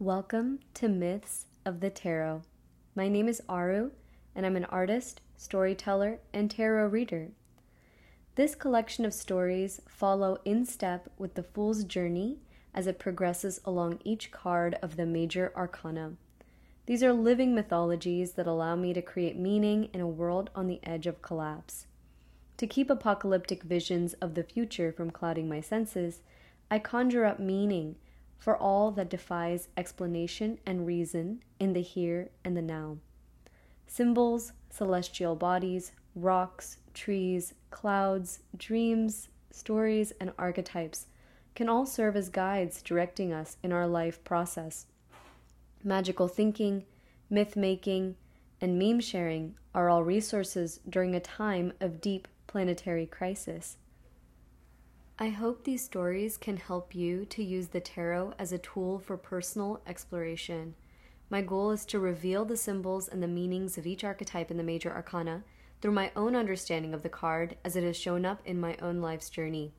Welcome to Myths of the Tarot. My name is Aru, and I'm an artist, storyteller, and tarot reader. This collection of stories follow in step with the Fool's journey as it progresses along each card of the major arcana. These are living mythologies that allow me to create meaning in a world on the edge of collapse. To keep apocalyptic visions of the future from clouding my senses, I conjure up meaning for all that defies explanation and reason in the here and the now. Symbols, celestial bodies, rocks, trees, clouds, dreams, stories, and archetypes can all serve as guides directing us in our life process. Magical thinking, myth making, and meme sharing are all resources during a time of deep planetary crisis. I hope these stories can help you to use the tarot as a tool for personal exploration. My goal is to reveal the symbols and the meanings of each archetype in the major arcana through my own understanding of the card as it has shown up in my own life's journey.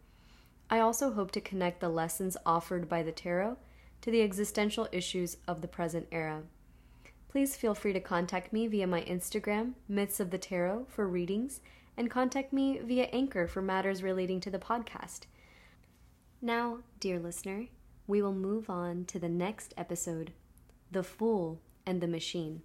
I also hope to connect the lessons offered by the tarot to the existential issues of the present era. Please feel free to contact me via my Instagram, Myths of the Tarot, for readings, and contact me via Anchor for matters relating to the podcast. Now, dear listener, we will move on to the next episode The Fool and the Machine.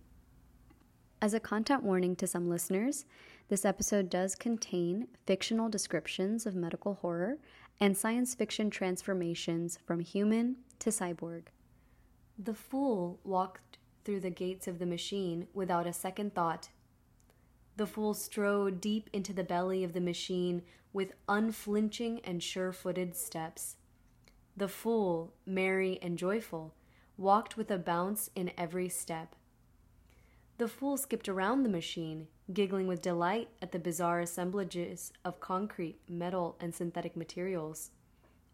As a content warning to some listeners, this episode does contain fictional descriptions of medical horror and science fiction transformations from human to cyborg. The fool walked through the gates of the machine without a second thought. The fool strode deep into the belly of the machine with unflinching and sure footed steps. The fool, merry and joyful, walked with a bounce in every step. The fool skipped around the machine, giggling with delight at the bizarre assemblages of concrete, metal, and synthetic materials.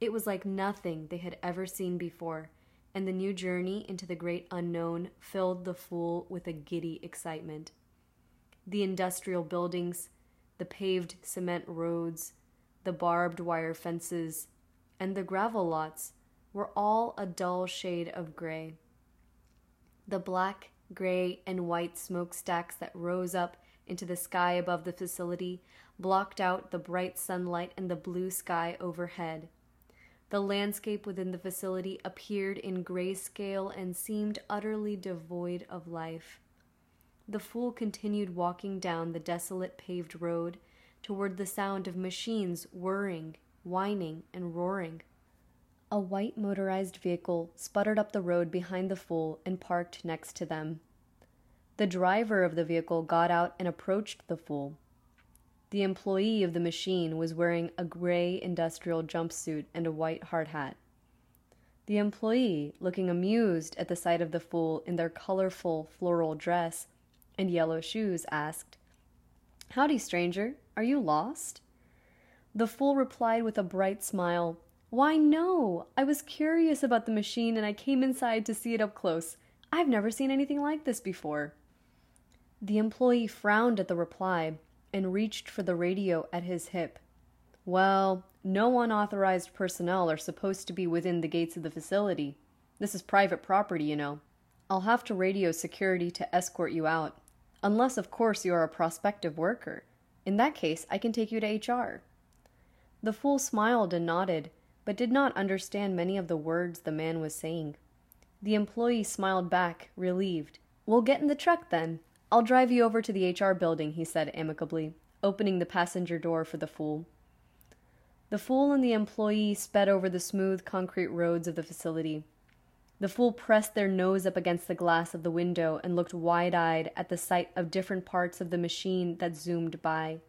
It was like nothing they had ever seen before, and the new journey into the great unknown filled the fool with a giddy excitement. The industrial buildings, the paved cement roads, the barbed wire fences, and the gravel lots were all a dull shade of gray. The black, gray, and white smokestacks that rose up into the sky above the facility blocked out the bright sunlight and the blue sky overhead. The landscape within the facility appeared in grayscale and seemed utterly devoid of life. The fool continued walking down the desolate paved road toward the sound of machines whirring, whining, and roaring. A white motorized vehicle sputtered up the road behind the fool and parked next to them. The driver of the vehicle got out and approached the fool. The employee of the machine was wearing a gray industrial jumpsuit and a white hard hat. The employee, looking amused at the sight of the fool in their colorful floral dress, and yellow shoes, asked, Howdy, stranger, are you lost? The fool replied with a bright smile, Why, no, I was curious about the machine and I came inside to see it up close. I've never seen anything like this before. The employee frowned at the reply and reached for the radio at his hip. Well, no unauthorized personnel are supposed to be within the gates of the facility. This is private property, you know. I'll have to radio security to escort you out. Unless, of course, you are a prospective worker. In that case, I can take you to HR. The fool smiled and nodded, but did not understand many of the words the man was saying. The employee smiled back, relieved. We'll get in the truck then. I'll drive you over to the HR building, he said amicably, opening the passenger door for the fool. The fool and the employee sped over the smooth concrete roads of the facility. The fool pressed their nose up against the glass of the window and looked wide eyed at the sight of different parts of the machine that zoomed by.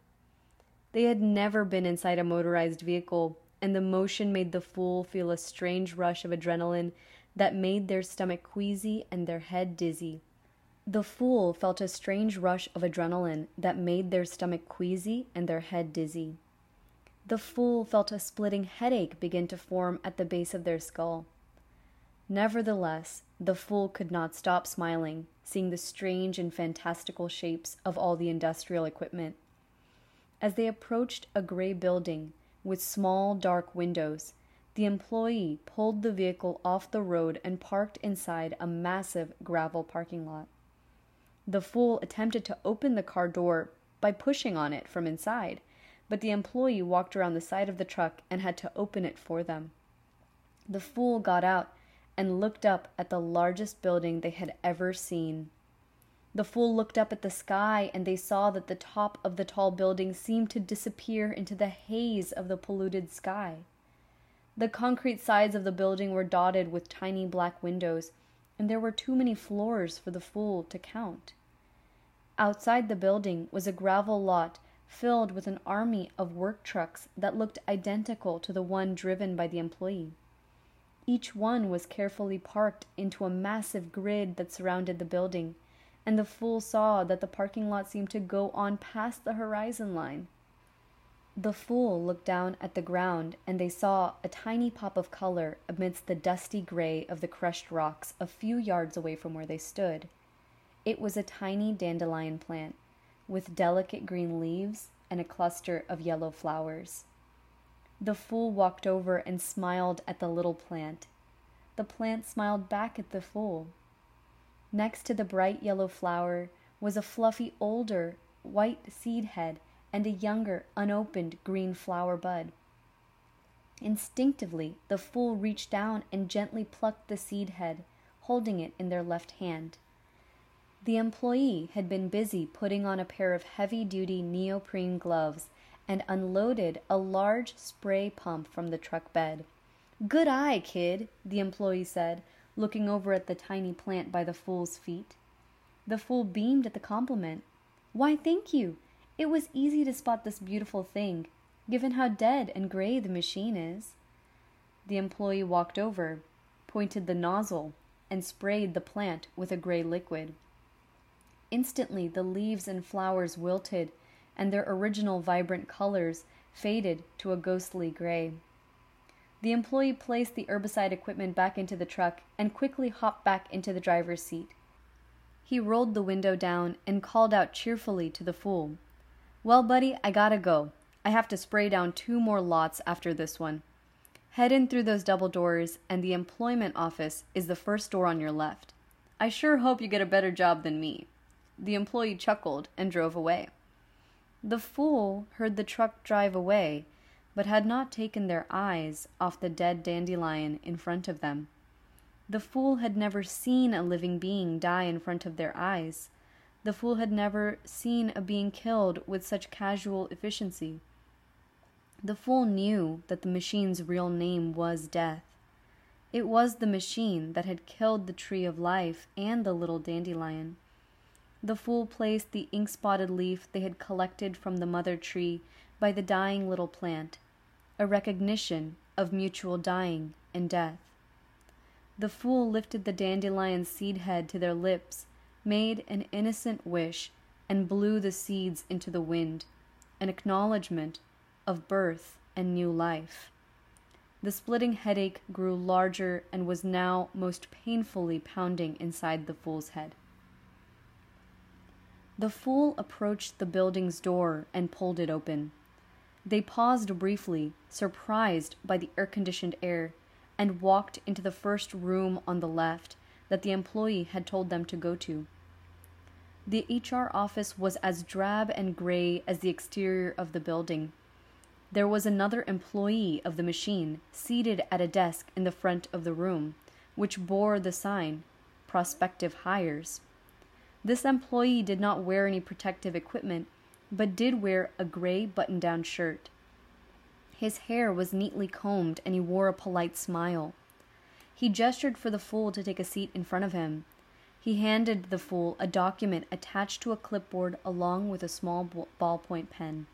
They had never been inside a motorized vehicle, and the motion made the fool feel a strange rush of adrenaline that made their stomach queasy and their head dizzy. The fool felt a strange rush of adrenaline that made their stomach queasy and their head dizzy. The fool felt a splitting headache begin to form at the base of their skull. Nevertheless, the fool could not stop smiling, seeing the strange and fantastical shapes of all the industrial equipment. As they approached a gray building with small dark windows, the employee pulled the vehicle off the road and parked inside a massive gravel parking lot. The fool attempted to open the car door by pushing on it from inside, but the employee walked around the side of the truck and had to open it for them. The fool got out and looked up at the largest building they had ever seen. The fool looked up at the sky, and they saw that the top of the tall building seemed to disappear into the haze of the polluted sky. The concrete sides of the building were dotted with tiny black windows, and there were too many floors for the fool to count. Outside the building was a gravel lot filled with an army of work trucks that looked identical to the one driven by the employee. Each one was carefully parked into a massive grid that surrounded the building, and the fool saw that the parking lot seemed to go on past the horizon line. The fool looked down at the ground, and they saw a tiny pop of color amidst the dusty gray of the crushed rocks a few yards away from where they stood. It was a tiny dandelion plant, with delicate green leaves and a cluster of yellow flowers. The fool walked over and smiled at the little plant. The plant smiled back at the fool. Next to the bright yellow flower was a fluffy older white seed head and a younger, unopened green flower bud. Instinctively, the fool reached down and gently plucked the seed head, holding it in their left hand. The employee had been busy putting on a pair of heavy duty neoprene gloves and unloaded a large spray pump from the truck bed. Good eye, kid, the employee said, looking over at the tiny plant by the fool's feet. The fool beamed at the compliment. Why, thank you. It was easy to spot this beautiful thing, given how dead and gray the machine is. The employee walked over, pointed the nozzle, and sprayed the plant with a gray liquid. Instantly, the leaves and flowers wilted, and their original vibrant colors faded to a ghostly gray. The employee placed the herbicide equipment back into the truck and quickly hopped back into the driver's seat. He rolled the window down and called out cheerfully to the fool. Well, buddy, I gotta go. I have to spray down two more lots after this one. Head in through those double doors, and the employment office is the first door on your left. I sure hope you get a better job than me. The employee chuckled and drove away. The fool heard the truck drive away, but had not taken their eyes off the dead dandelion in front of them. The fool had never seen a living being die in front of their eyes. The fool had never seen a being killed with such casual efficiency. The fool knew that the machine's real name was death. It was the machine that had killed the tree of life and the little dandelion. The fool placed the ink spotted leaf they had collected from the mother tree by the dying little plant, a recognition of mutual dying and death. The fool lifted the dandelion's seed head to their lips made an innocent wish and blew the seeds into the wind, an acknowledgment of birth and new life. The splitting headache grew larger and was now most painfully pounding inside the fool's head. The fool approached the building's door and pulled it open. They paused briefly, surprised by the air conditioned air, and walked into the first room on the left that the employee had told them to go to. The HR office was as drab and gray as the exterior of the building. There was another employee of the machine seated at a desk in the front of the room, which bore the sign Prospective Hires. This employee did not wear any protective equipment, but did wear a gray button down shirt. His hair was neatly combed and he wore a polite smile. He gestured for the fool to take a seat in front of him, he handed the fool a document attached to a clipboard along with a small ballpoint pen.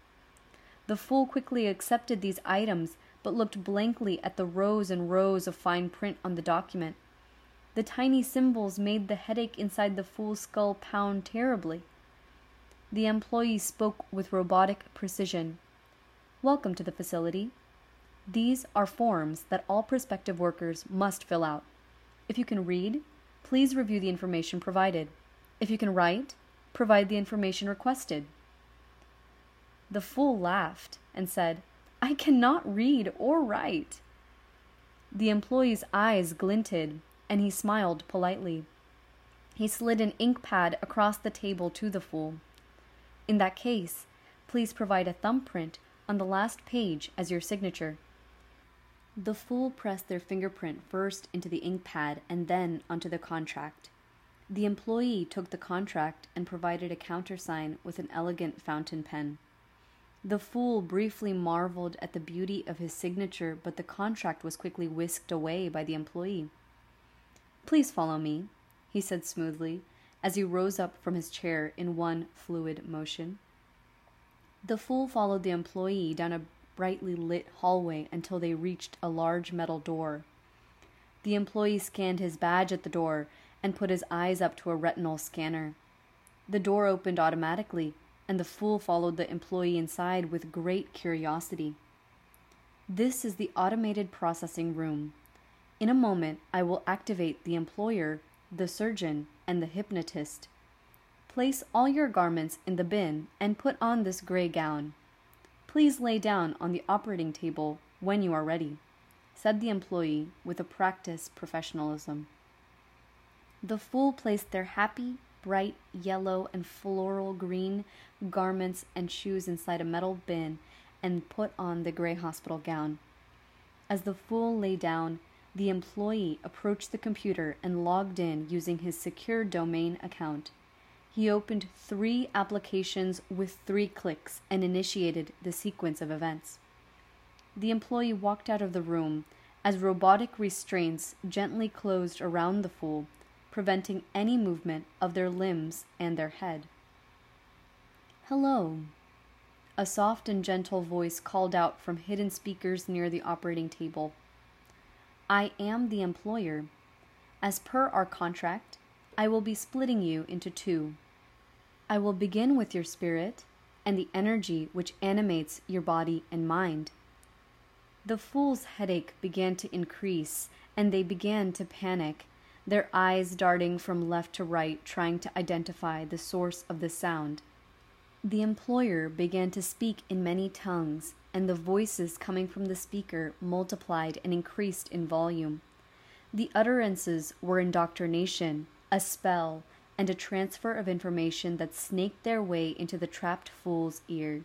The fool quickly accepted these items, but looked blankly at the rows and rows of fine print on the document. The tiny symbols made the headache inside the fool's skull pound terribly. The employee spoke with robotic precision. Welcome to the facility. These are forms that all prospective workers must fill out. If you can read, Please review the information provided. If you can write, provide the information requested. The fool laughed and said, I cannot read or write. The employee's eyes glinted, and he smiled politely. He slid an ink pad across the table to the fool. In that case, please provide a thumbprint on the last page as your signature. The fool pressed their fingerprint first into the ink pad and then onto the contract. The employee took the contract and provided a countersign with an elegant fountain pen. The fool briefly marveled at the beauty of his signature, but the contract was quickly whisked away by the employee. Please follow me, he said smoothly, as he rose up from his chair in one fluid motion. The fool followed the employee down a brightly lit hallway until they reached a large metal door. The employee scanned his badge at the door and put his eyes up to a retinal scanner. The door opened automatically, and the fool followed the employee inside with great curiosity. This is the automated processing room. In a moment, I will activate the employer, the surgeon, and the hypnotist. Place all your garments in the bin and put on this gray gown. Please lay down on the operating table when you are ready, said the employee with a practiced professionalism. The fool placed their happy, bright yellow and floral green garments and shoes inside a metal bin and put on the gray hospital gown. As the fool lay down, the employee approached the computer and logged in using his secure domain account. He opened three applications with three clicks and initiated the sequence of events. The employee walked out of the room as robotic restraints gently closed around the fool, preventing any movement of their limbs and their head. Hello. A soft and gentle voice called out from hidden speakers near the operating table. I am the employer. As per our contract, I will be splitting you into two. I will begin with your spirit and the energy which animates your body and mind. The fool's headache began to increase, and they began to panic, their eyes darting from left to right, trying to identify the source of the sound. The employer began to speak in many tongues, and the voices coming from the speaker multiplied and increased in volume. The utterances were indoctrination, a spell, and a transfer of information that snaked their way into the trapped fool's ear.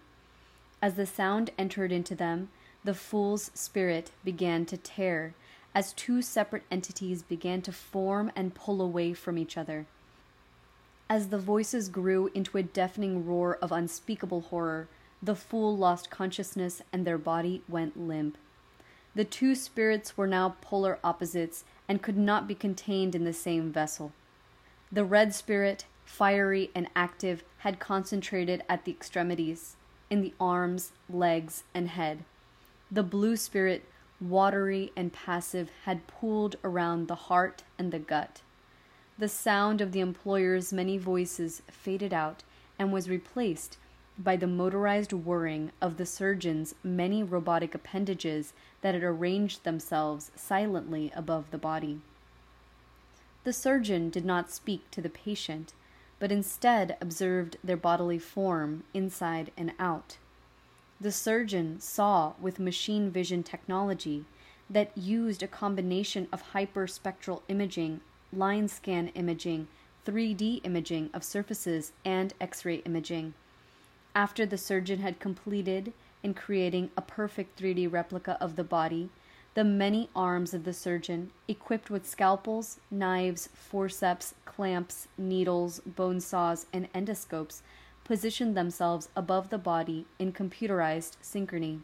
As the sound entered into them, the fool's spirit began to tear, as two separate entities began to form and pull away from each other. As the voices grew into a deafening roar of unspeakable horror, the fool lost consciousness and their body went limp. The two spirits were now polar opposites and could not be contained in the same vessel. The red spirit, fiery and active, had concentrated at the extremities, in the arms, legs, and head. The blue spirit, watery and passive, had pooled around the heart and the gut. The sound of the employer's many voices faded out and was replaced by the motorized whirring of the surgeon's many robotic appendages that had arranged themselves silently above the body. The surgeon did not speak to the patient, but instead observed their bodily form inside and out. The surgeon saw with machine vision technology that used a combination of hyperspectral imaging, line scan imaging, 3D imaging of surfaces, and X ray imaging. After the surgeon had completed in creating a perfect 3D replica of the body, the many arms of the surgeon, equipped with scalpels, knives, forceps, clamps, needles, bone saws, and endoscopes, positioned themselves above the body in computerized synchrony.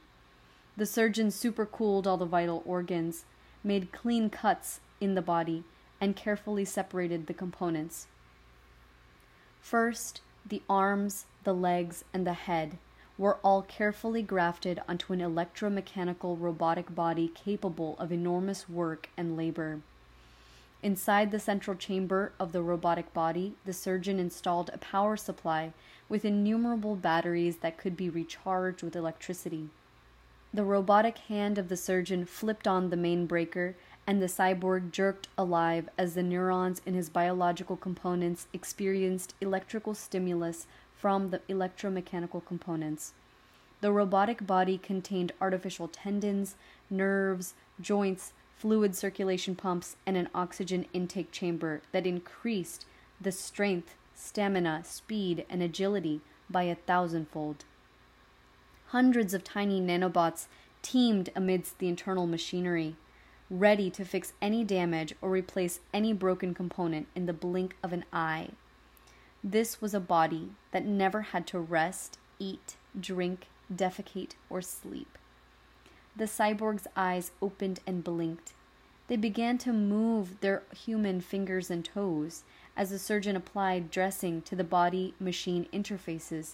The surgeon supercooled all the vital organs, made clean cuts in the body, and carefully separated the components. First, the arms, the legs, and the head were all carefully grafted onto an electromechanical robotic body capable of enormous work and labor. Inside the central chamber of the robotic body, the surgeon installed a power supply with innumerable batteries that could be recharged with electricity. The robotic hand of the surgeon flipped on the main breaker, and the cyborg jerked alive as the neurons in his biological components experienced electrical stimulus from the electromechanical components. The robotic body contained artificial tendons, nerves, joints, fluid circulation pumps, and an oxygen intake chamber that increased the strength, stamina, speed, and agility by a thousandfold. Hundreds of tiny nanobots teemed amidst the internal machinery, ready to fix any damage or replace any broken component in the blink of an eye. This was a body that never had to rest, eat, drink, defecate, or sleep. The cyborg's eyes opened and blinked. They began to move their human fingers and toes as the surgeon applied dressing to the body machine interfaces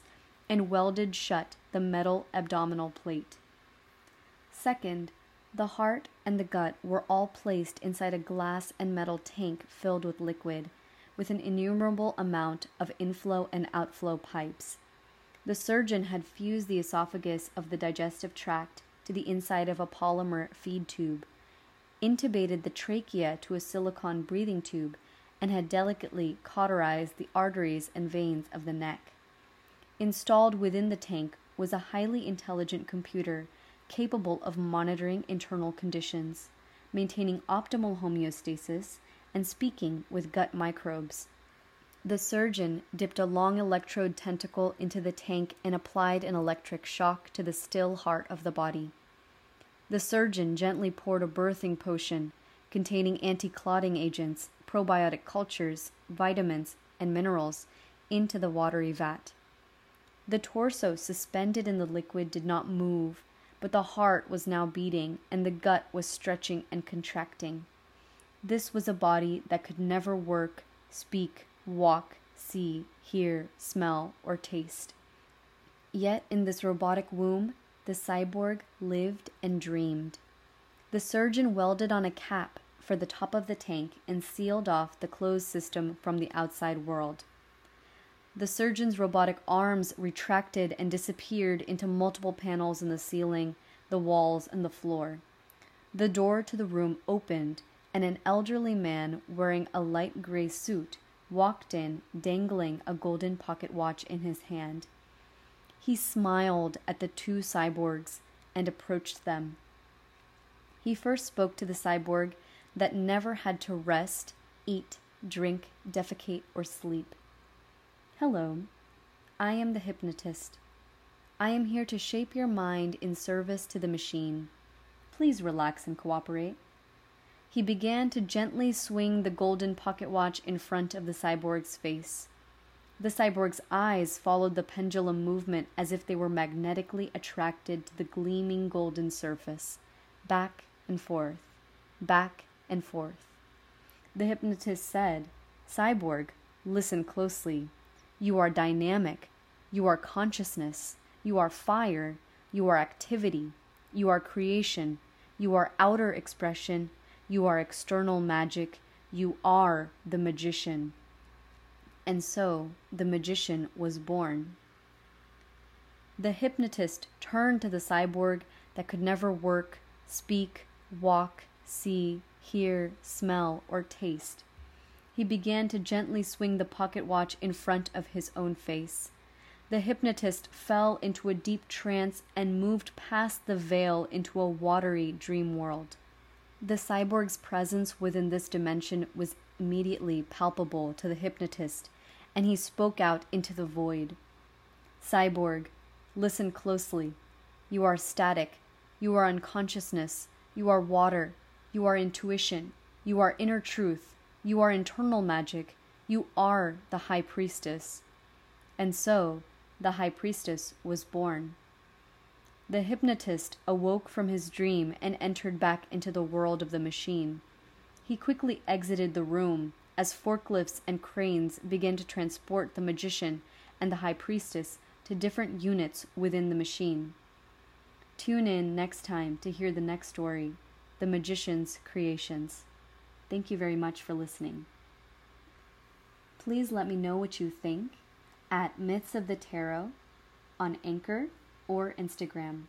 and welded shut the metal abdominal plate. Second, the heart and the gut were all placed inside a glass and metal tank filled with liquid, with an innumerable amount of inflow and outflow pipes. The surgeon had fused the esophagus of the digestive tract to the inside of a polymer feed tube, intubated the trachea to a silicon breathing tube, and had delicately cauterized the arteries and veins of the neck. Installed within the tank was a highly intelligent computer capable of monitoring internal conditions, maintaining optimal homeostasis, and speaking with gut microbes. The surgeon dipped a long electrode tentacle into the tank and applied an electric shock to the still heart of the body. The surgeon gently poured a birthing potion containing anti clotting agents, probiotic cultures, vitamins, and minerals into the watery vat. The torso suspended in the liquid did not move, but the heart was now beating and the gut was stretching and contracting. This was a body that could never work, speak, walk, see, hear, smell, or taste. Yet in this robotic womb, the cyborg lived and dreamed. The surgeon welded on a cap for the top of the tank and sealed off the closed system from the outside world. The surgeon's robotic arms retracted and disappeared into multiple panels in the ceiling, the walls, and the floor. The door to the room opened, and an elderly man wearing a light gray suit walked in, dangling a golden pocket watch in his hand. He smiled at the two cyborgs and approached them. He first spoke to the cyborg that never had to rest, eat, drink, defecate, or sleep. Hello, I am the hypnotist. I am here to shape your mind in service to the machine. Please relax and cooperate. He began to gently swing the golden pocket watch in front of the cyborg's face. The cyborg's eyes followed the pendulum movement as if they were magnetically attracted to the gleaming golden surface, back and forth, back and forth. The hypnotist said, Cyborg, listen closely. You are dynamic. You are consciousness. You are fire. You are activity. You are creation. You are outer expression. You are external magic. You are the magician. And so the magician was born. The hypnotist turned to the cyborg that could never work, speak, walk, see, hear, smell, or taste he began to gently swing the pocket watch in front of his own face. The hypnotist fell into a deep trance and moved past the veil into a watery dream world. The cyborg's presence within this dimension was immediately palpable to the hypnotist, and he spoke out into the void. Cyborg, listen closely. You are static. You are unconsciousness. You are water. You are intuition. You are inner truth. You are internal magic. You are the high priestess. And so the high priestess was born. The hypnotist awoke from his dream and entered back into the world of the machine. He quickly exited the room as forklifts and cranes began to transport the magician and the high priestess to different units within the machine. Tune in next time to hear the next story The Magician's Creations. Thank you very much for listening. Please let me know what you think at Myths of the Tarot on Anchor or Instagram.